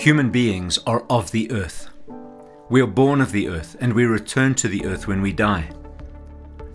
Human beings are of the earth. We are born of the earth and we return to the earth when we die.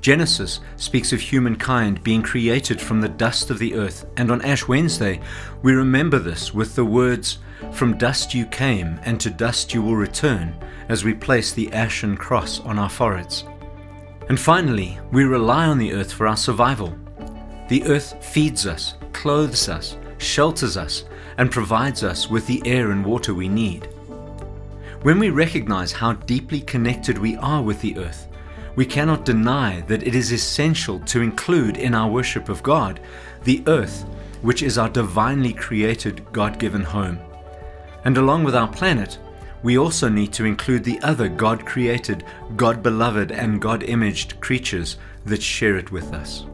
Genesis speaks of humankind being created from the dust of the earth, and on Ash Wednesday we remember this with the words, From dust you came, and to dust you will return, as we place the ashen cross on our foreheads. And finally, we rely on the earth for our survival. The earth feeds us, clothes us, shelters us, and provides us with the air and water we need. When we recognize how deeply connected we are with the earth, we cannot deny that it is essential to include in our worship of God the earth, which is our divinely created, God given home. And along with our planet, we also need to include the other God created, God beloved, and God imaged creatures that share it with us.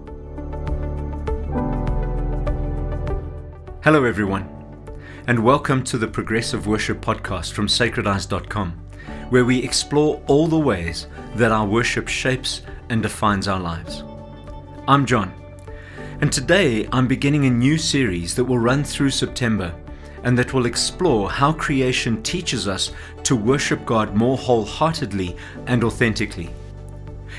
Hello, everyone and welcome to the Progressive Worship Podcast from sacredise.com, where we explore all the ways that our worship shapes and defines our lives. I'm John, and today I'm beginning a new series that will run through September and that will explore how creation teaches us to worship God more wholeheartedly and authentically.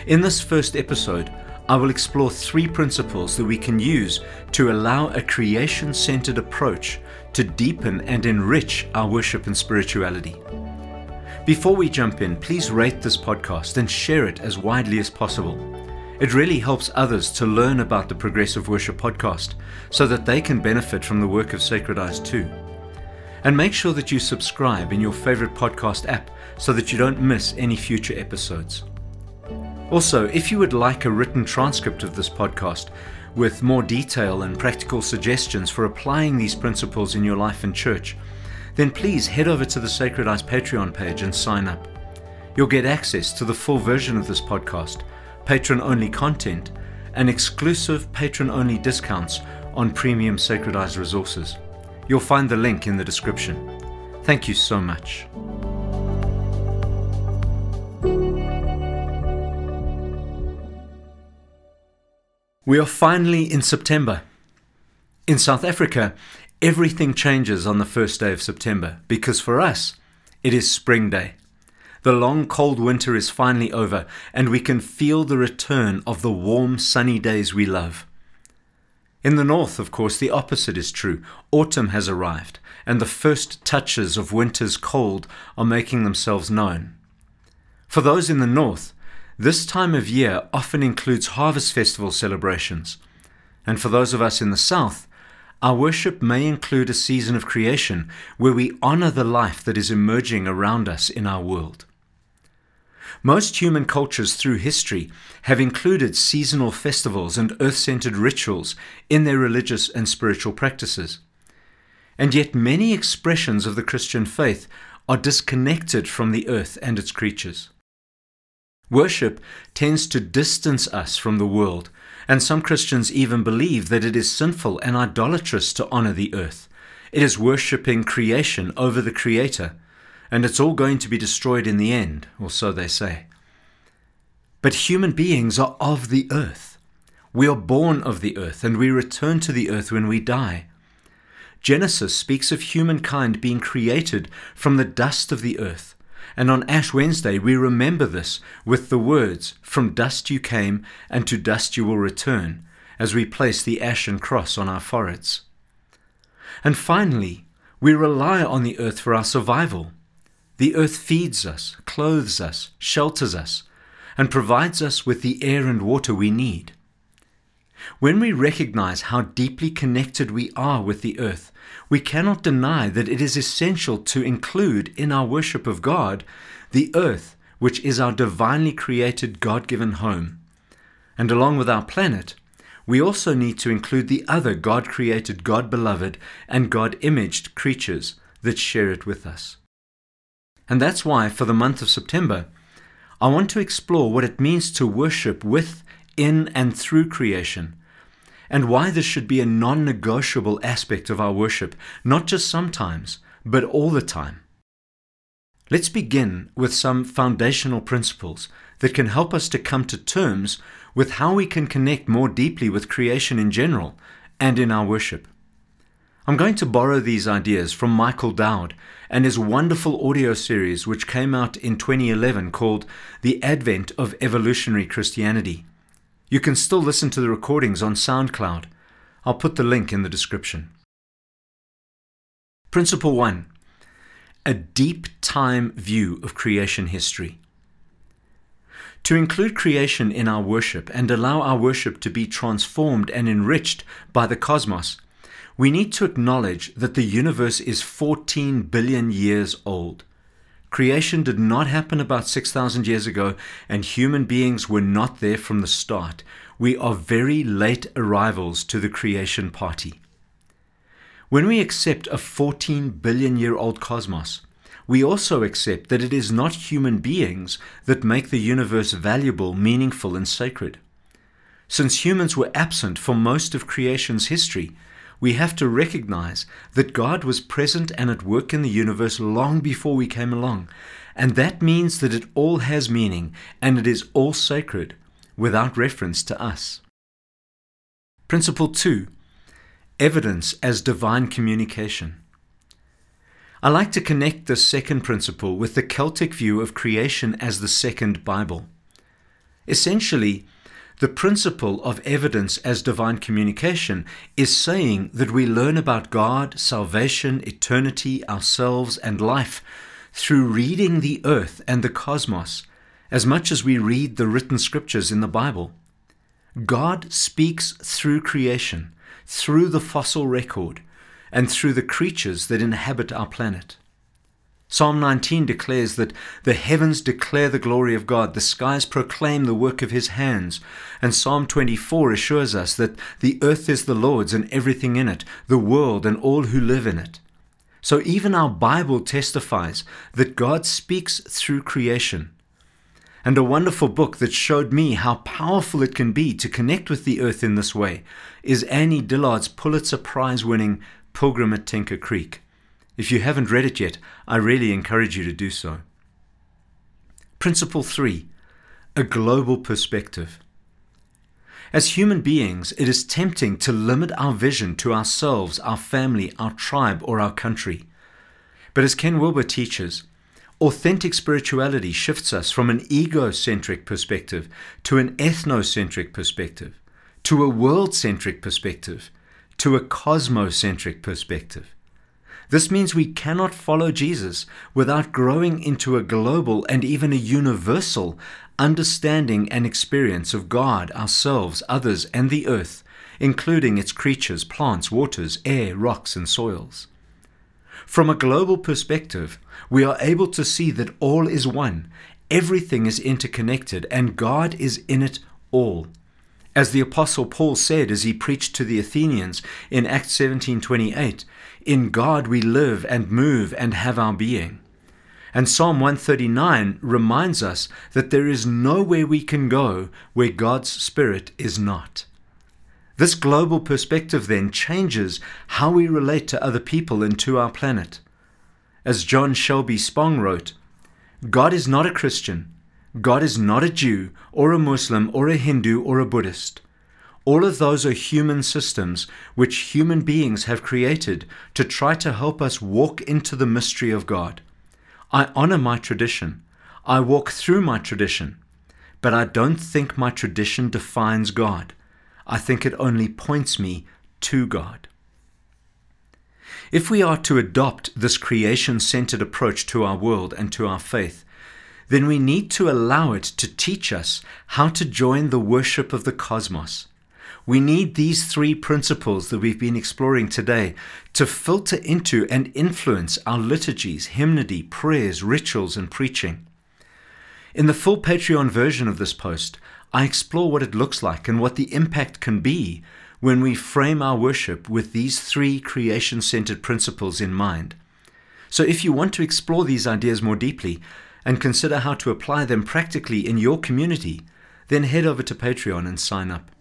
In this first episode, I will explore three principles that we can use to allow a creation centered approach to deepen and enrich our worship and spirituality. Before we jump in, please rate this podcast and share it as widely as possible. It really helps others to learn about the Progressive Worship podcast so that they can benefit from the work of Sacredise too. And make sure that you subscribe in your favorite podcast app so that you don't miss any future episodes. Also, if you would like a written transcript of this podcast, with more detail and practical suggestions for applying these principles in your life and church, then please head over to the Sacredise Patreon page and sign up. You'll get access to the full version of this podcast, patron only content, and exclusive patron only discounts on premium Sacredise resources. You'll find the link in the description. Thank you so much. We are finally in September. In South Africa, everything changes on the first day of September because for us, it is spring day. The long cold winter is finally over, and we can feel the return of the warm sunny days we love. In the north, of course, the opposite is true. Autumn has arrived, and the first touches of winter's cold are making themselves known. For those in the north, this time of year often includes harvest festival celebrations, and for those of us in the South, our worship may include a season of creation where we honor the life that is emerging around us in our world. Most human cultures through history have included seasonal festivals and earth centered rituals in their religious and spiritual practices. And yet, many expressions of the Christian faith are disconnected from the earth and its creatures. Worship tends to distance us from the world, and some Christians even believe that it is sinful and idolatrous to honor the earth. It is worshipping creation over the Creator, and it's all going to be destroyed in the end, or so they say. But human beings are of the earth. We are born of the earth, and we return to the earth when we die. Genesis speaks of humankind being created from the dust of the earth and on Ash Wednesday, we remember this with the words, From dust you came, and to dust you will return, as we place the ashen cross on our foreheads. And finally, we rely on the earth for our survival. The earth feeds us, clothes us, shelters us, and provides us with the air and water we need. When we recognize how deeply connected we are with the earth, we cannot deny that it is essential to include in our worship of God the earth, which is our divinely created God given home. And along with our planet, we also need to include the other God created, God beloved, and God imaged creatures that share it with us. And that's why, for the month of September, I want to explore what it means to worship with, in, and through creation and why this should be a non negotiable aspect of our worship, not just sometimes, but all the time. Let's begin with some foundational principles that can help us to come to terms with how we can connect more deeply with creation in general and in our worship. I'm going to borrow these ideas from Michael Dowd and his wonderful audio series, which came out in 2011 called The Advent of Evolutionary Christianity. You can still listen to the recordings on SoundCloud. I'll put the link in the description. Principle 1 A deep time view of creation history. To include creation in our worship and allow our worship to be transformed and enriched by the cosmos, we need to acknowledge that the universe is 14 billion years old. Creation did not happen about 6,000 years ago, and human beings were not there from the start. We are very late arrivals to the creation party. When we accept a 14 billion year old cosmos, we also accept that it is not human beings that make the universe valuable, meaningful, and sacred. Since humans were absent for most of creation's history, we have to recognize that God was present and at work in the universe long before we came along. And that means that it all has meaning and it is all sacred without reference to us. Principle 2 Evidence as divine communication. I like to connect this second principle with the Celtic view of creation as the second Bible. Essentially, the principle of evidence as divine communication is saying that we learn about God, salvation, eternity, ourselves, and life through reading the earth and the cosmos as much as we read the written scriptures in the Bible. God speaks through creation, through the fossil record, and through the creatures that inhabit our planet. Psalm 19 declares that the heavens declare the glory of God, the skies proclaim the work of his hands. And Psalm 24 assures us that the earth is the Lord's and everything in it, the world and all who live in it. So even our Bible testifies that God speaks through creation. And a wonderful book that showed me how powerful it can be to connect with the earth in this way is Annie Dillard's Pulitzer Prize winning Pilgrim at Tinker Creek. If you haven't read it yet, I really encourage you to do so. Principle 3 A global perspective. As human beings, it is tempting to limit our vision to ourselves, our family, our tribe, or our country. But as Ken Wilber teaches, authentic spirituality shifts us from an egocentric perspective to an ethnocentric perspective, to a world centric perspective, to a cosmocentric perspective. This means we cannot follow Jesus without growing into a global and even a universal understanding and experience of God, ourselves, others, and the earth, including its creatures, plants, waters, air, rocks, and soils. From a global perspective, we are able to see that all is one, everything is interconnected, and God is in it all. As the apostle Paul said as he preached to the Athenians in Acts 17:28, in God we live and move and have our being. And Psalm 139 reminds us that there is nowhere we can go where God's Spirit is not. This global perspective then changes how we relate to other people and to our planet. As John Shelby Spong wrote, God is not a Christian, God is not a Jew or a Muslim or a Hindu or a Buddhist. All of those are human systems which human beings have created to try to help us walk into the mystery of God. I honor my tradition. I walk through my tradition. But I don't think my tradition defines God. I think it only points me to God. If we are to adopt this creation centered approach to our world and to our faith, then we need to allow it to teach us how to join the worship of the cosmos. We need these three principles that we've been exploring today to filter into and influence our liturgies, hymnody, prayers, rituals, and preaching. In the full Patreon version of this post, I explore what it looks like and what the impact can be when we frame our worship with these three creation centered principles in mind. So, if you want to explore these ideas more deeply, and consider how to apply them practically in your community, then head over to Patreon and sign up.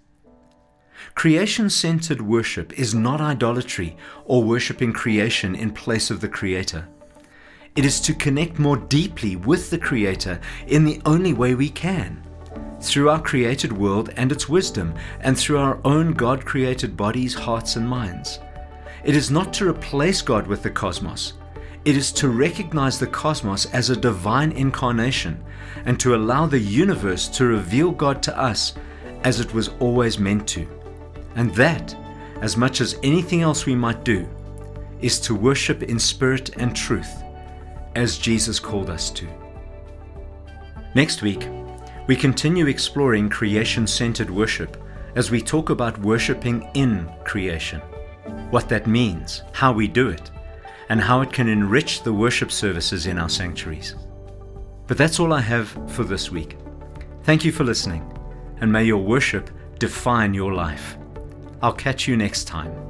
Creation centered worship is not idolatry or worshiping creation in place of the Creator. It is to connect more deeply with the Creator in the only way we can through our created world and its wisdom, and through our own God created bodies, hearts, and minds. It is not to replace God with the cosmos. It is to recognize the cosmos as a divine incarnation and to allow the universe to reveal God to us as it was always meant to. And that, as much as anything else we might do, is to worship in spirit and truth, as Jesus called us to. Next week, we continue exploring creation centered worship as we talk about worshiping in creation, what that means, how we do it, and how it can enrich the worship services in our sanctuaries. But that's all I have for this week. Thank you for listening, and may your worship define your life. I'll catch you next time.